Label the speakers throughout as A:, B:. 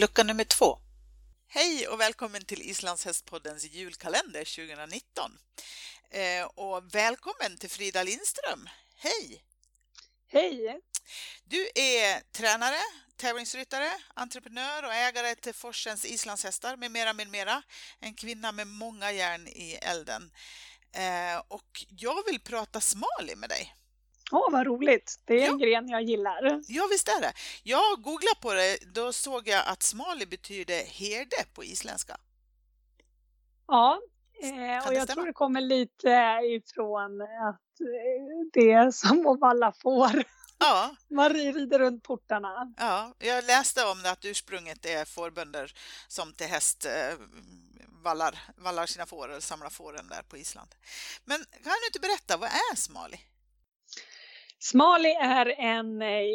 A: lucka nummer två. Hej och välkommen till Islandshästpoddens julkalender 2019. Eh, och välkommen till Frida Lindström. Hej!
B: Hej!
A: Du är tränare, tävlingsryttare, entreprenör och ägare till Forsens islandshästar med mera, med mera. En kvinna med många järn i elden. Eh, och jag vill prata Smali med dig.
B: Åh, oh, vad roligt! Det är en ja. gren jag gillar.
A: Ja, visst är det. Jag googlade på det, då såg jag att Smali betyder herde på isländska.
B: Ja, eh, och jag tror det kommer lite ifrån att eh, det är som att valla får.
A: Ja.
B: Man rider runt portarna.
A: Ja, jag läste om det att ursprunget är fårbönder som till häst eh, vallar, vallar sina får eller samlar fåren där på Island. Men kan du inte berätta, vad är Smali?
B: Smali är en eh,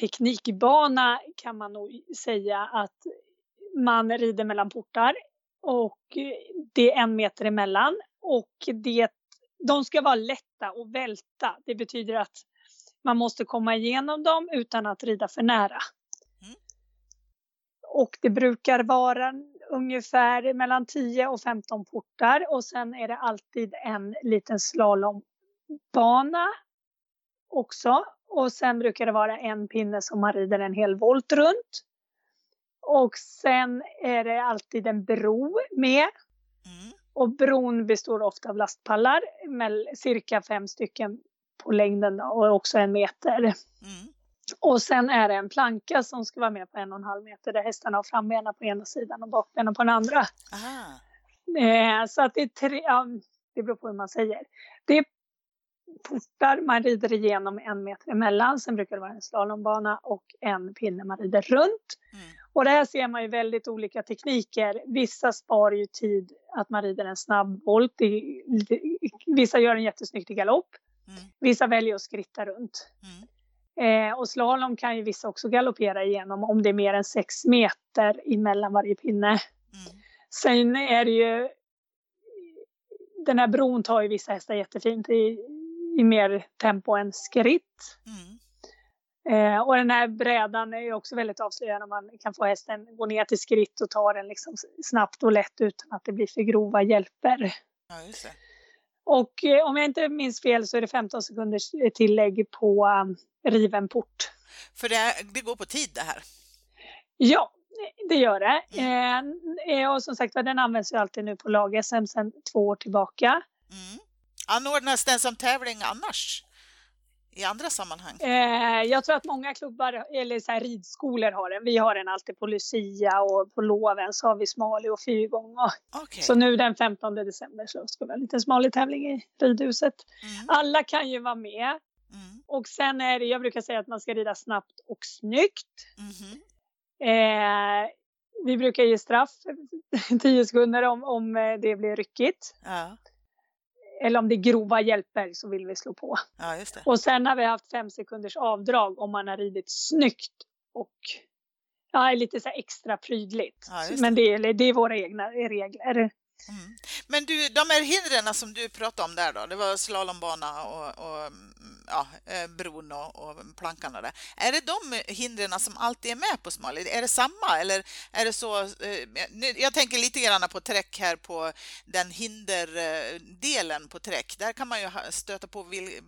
B: teknikbana kan man nog säga att man rider mellan portar och det är en meter emellan och det, de ska vara lätta att välta. Det betyder att man måste komma igenom dem utan att rida för nära. Mm. Och det brukar vara ungefär mellan 10 och 15 portar och sen är det alltid en liten slalombana också. Och sen brukar det vara en pinne som man rider en hel volt runt. Och sen är det alltid en bro med. Mm. Och bron består ofta av lastpallar, med cirka fem stycken på längden och också en meter. Mm. Och sen är det en planka som ska vara med på en och en halv meter där hästarna har frambenen på ena sidan och bakbenen på den andra. Eh, så att det är tre, ja, det beror på hur man säger. Det är portar man rider igenom en meter emellan. Sen brukar det vara en slalombana och en pinne man rider runt. Mm. Och där ser man ju väldigt olika tekniker. Vissa sparar ju tid att man rider en snabb volt. Vissa gör en jättesnyggt i galopp. Mm. Vissa väljer att skritta runt. Mm. Eh, och slalom kan ju vissa också galoppera igenom om det är mer än 6 meter emellan varje pinne. Mm. Sen är det ju den här bron tar ju vissa hästar jättefint i, mer tempo än skritt. Mm. Eh, och den här brädan är ju också väldigt avslöjande. Man kan få hästen gå ner till skritt och ta den liksom snabbt och lätt utan att det blir för grova hjälper.
A: Ja.
B: Och eh, om jag inte minns fel så är det 15 sekunders tillägg på um, riven port.
A: För det, det, går på tid det här?
B: Ja, det gör det. Mm. Eh, och som sagt den används ju alltid nu på lag-SM sedan två år tillbaka. Mm.
A: Anordnas den som tävling annars? I andra sammanhang?
B: Eh, jag tror att många klubbar eller så ridskolor har den. Vi har den alltid på Lucia och på loven så har vi Smali och fyrgång. Okay. Så nu den 15 december så ska vi ha en liten Smali-tävling i ridhuset. Mm. Alla kan ju vara med. Mm. Och sen är det, jag brukar säga att man ska rida snabbt och snyggt. Mm. Eh, vi brukar ge straff 10 sekunder om, om det blir ryckigt. Ja eller om det är grova hjälper så vill vi slå på.
A: Ja,
B: och sen har vi haft fem sekunders avdrag om man har ridit snyggt och ja, lite så extra prydligt. Ja, det. Men det är, det är våra egna regler.
A: Mm. Men du, de här hindren som du pratade om där då, det var slalombana och, och mm, ja, eh, bron och, och plankan och det. Är det de hindren som alltid är med på Smali? Är det samma eller är det så? Eh, jag tänker lite grann på träck här på den hinderdelen eh, på träck. Där kan man ju stöta på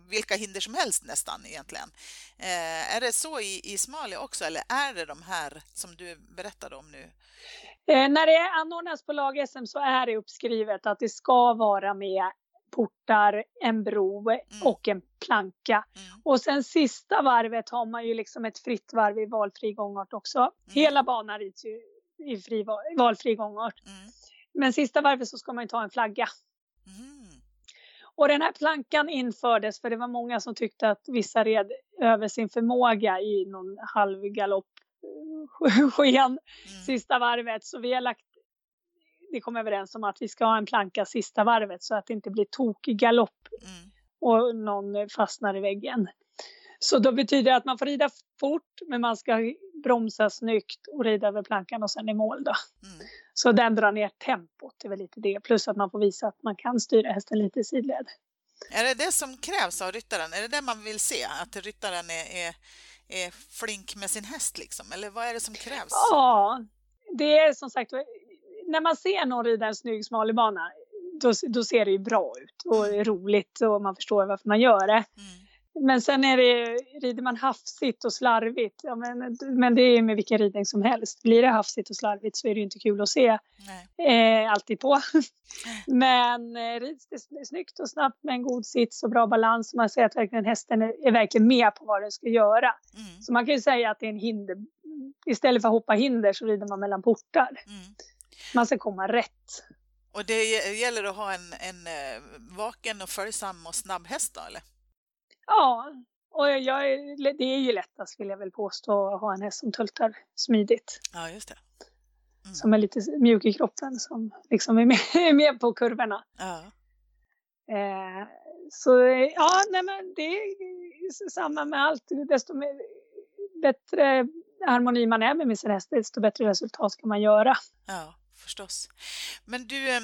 A: vilka hinder som helst nästan egentligen. Är det så i, i Smali också eller är det de här som du berättade om nu?
B: när det anordnas på lag-SM så är det uppskrivet att det ska vara med portar, en bro mm. och en planka. Mm. Och sen sista varvet har man ju liksom ett fritt varv i valfri gångart också. Mm. Hela banan rids ju i fri, valfri gångart. Men sista varvet så ska man ju ta en flagga. Och den här plankan infördes för det var många som tyckte att vissa red över sin förmåga i någon halvgalopp sken mm. sista varvet. Så vi har lagt vi kom överens om att vi ska ha en planka sista varvet så att det inte blir tokig galopp mm. och någon fastnar i väggen. Så då betyder det att man får rida fort men man ska bromsa snyggt och rida över plankan och sen i mål då. Mm. Så den drar ner tempot, det är väl lite det. Plus att man får visa att man kan styra hästen lite i sidled.
A: Är det det som krävs av ryttaren? Är det det man vill se? Att ryttaren är, är, är flink med sin häst liksom? Eller vad är det som krävs?
B: Ja, det är som sagt när man ser någon rida en snygg smalbana då, då ser det ju bra ut och är roligt och man förstår varför man gör det. Mm. Men sen är det, rider man hafsigt och slarvigt, ja, men, men det är med vilken ridning som helst. Blir det hafsigt och slarvigt så är det ju inte kul att se eh, alltid på. men eh, rids det snyggt och snabbt med en god sits och bra balans, man ser att verkligen hästen är, är verkligen med på vad den ska göra. Mm. Så man kan ju säga att det är en hinder, istället för att hoppa hinder så rider man mellan portar. Mm. Man ska komma rätt.
A: Och det gäller att ha en, en eh, vaken och följsam och snabb häst då, eller?
B: Ja, och jag, det är ju lättast vill jag väl påstå att ha en häst som tultar smidigt.
A: Ja, just det.
B: Mm. Som är lite mjuk i kroppen, som liksom är med, är med på kurvorna. Ja. Eh, så ja, nej men det är samma med allt. Desto mer, bättre harmoni man är med sin häst, desto bättre resultat kan man göra.
A: Ja, förstås. Men du, eh,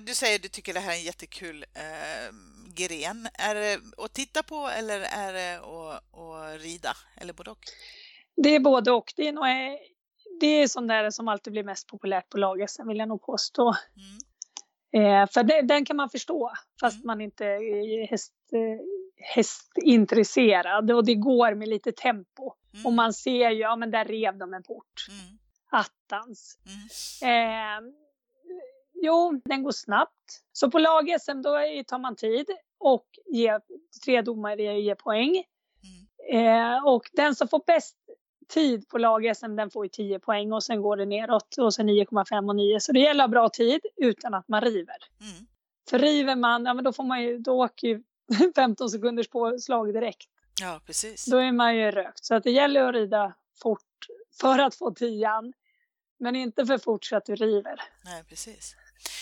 A: du säger att du tycker det här är en jättekul eh, gren. Är det att titta på eller är det att, att rida? Eller både och?
B: Det är både och. Det är, nog, det är sånt där som alltid blir mest populärt på lag vill jag nog påstå. Mm. Eh, för det, den kan man förstå fast mm. man inte är häst, hästintresserad och det går med lite tempo. Mm. Och man ser ju, ja men där rev de en port. Mm. Attans. Mm. Eh, Jo, den går snabbt. Så på lag-SM då tar man tid och ger, tre domare ger poäng. Mm. Eh, och den som får bäst tid på lag-SM den får ju 10 poäng och sen går det neråt och sen 9,5 och 9. Så det gäller att ha bra tid utan att man river. Mm. För river man, ja men då får man ju, då åker ju 15 sekunders påslag direkt.
A: Ja, precis.
B: Då är man ju rökt. Så att det gäller att rida fort för att få tian. Men inte för fort så att du river.
A: Nej, precis.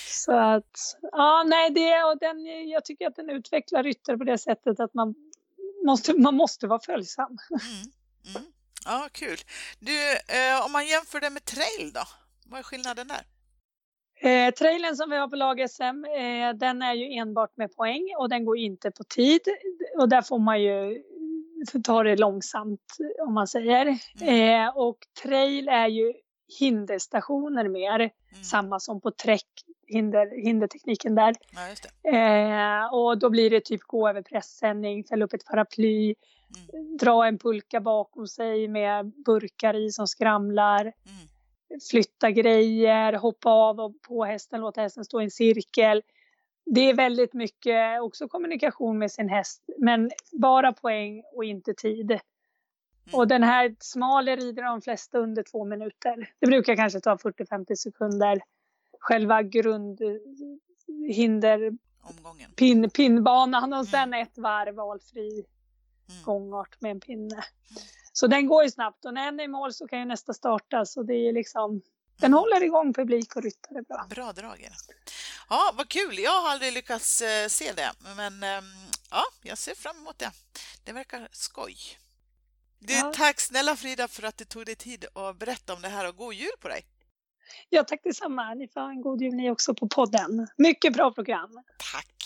B: Så att, ja, nej, det, och den, jag tycker att den utvecklar ryttare på det sättet att man måste, man måste vara följsam. Mm,
A: mm. Ja, kul. Du, eh, om man jämför det med trail då? Vad är skillnaden där?
B: Eh, trailen som vi har på lag-SM, eh, den är ju enbart med poäng och den går inte på tid. Och där får man ju ta det långsamt om man säger. Mm. Eh, och trail är ju hinderstationer mer. Mm. Samma som på träck, hinder, hindertekniken där.
A: Ja,
B: eh, och då blir det typ gå över pressändning, fälla upp ett paraply, mm. dra en pulka bakom sig med burkar i som skramlar. Mm. Flytta grejer, hoppa av och på hästen, låta hästen stå i en cirkel. Det är väldigt mycket också kommunikation med sin häst, men bara poäng och inte tid. Och mm. den här smale rider de flesta under två minuter. Det brukar kanske ta 40-50 sekunder. Själva grundhinder
A: Omgången.
B: Pin, pinnbanan och sen mm. ett varv valfri mm. gångart med en pinne. Mm. Så den går ju snabbt och när en är i mål så kan ju nästa starta så det är liksom den håller igång publik och ryttare bra.
A: Bra drag Ja, vad kul. Jag har aldrig lyckats eh, se det, men ehm, ja, jag ser fram emot det. Det verkar skoj. Du, ja. Tack snälla Frida för att du tog dig tid att berätta om det här och god jul på dig!
B: Ja, tack detsamma. Ni får ha en god jul ni också på podden. Mycket bra program.
A: Tack!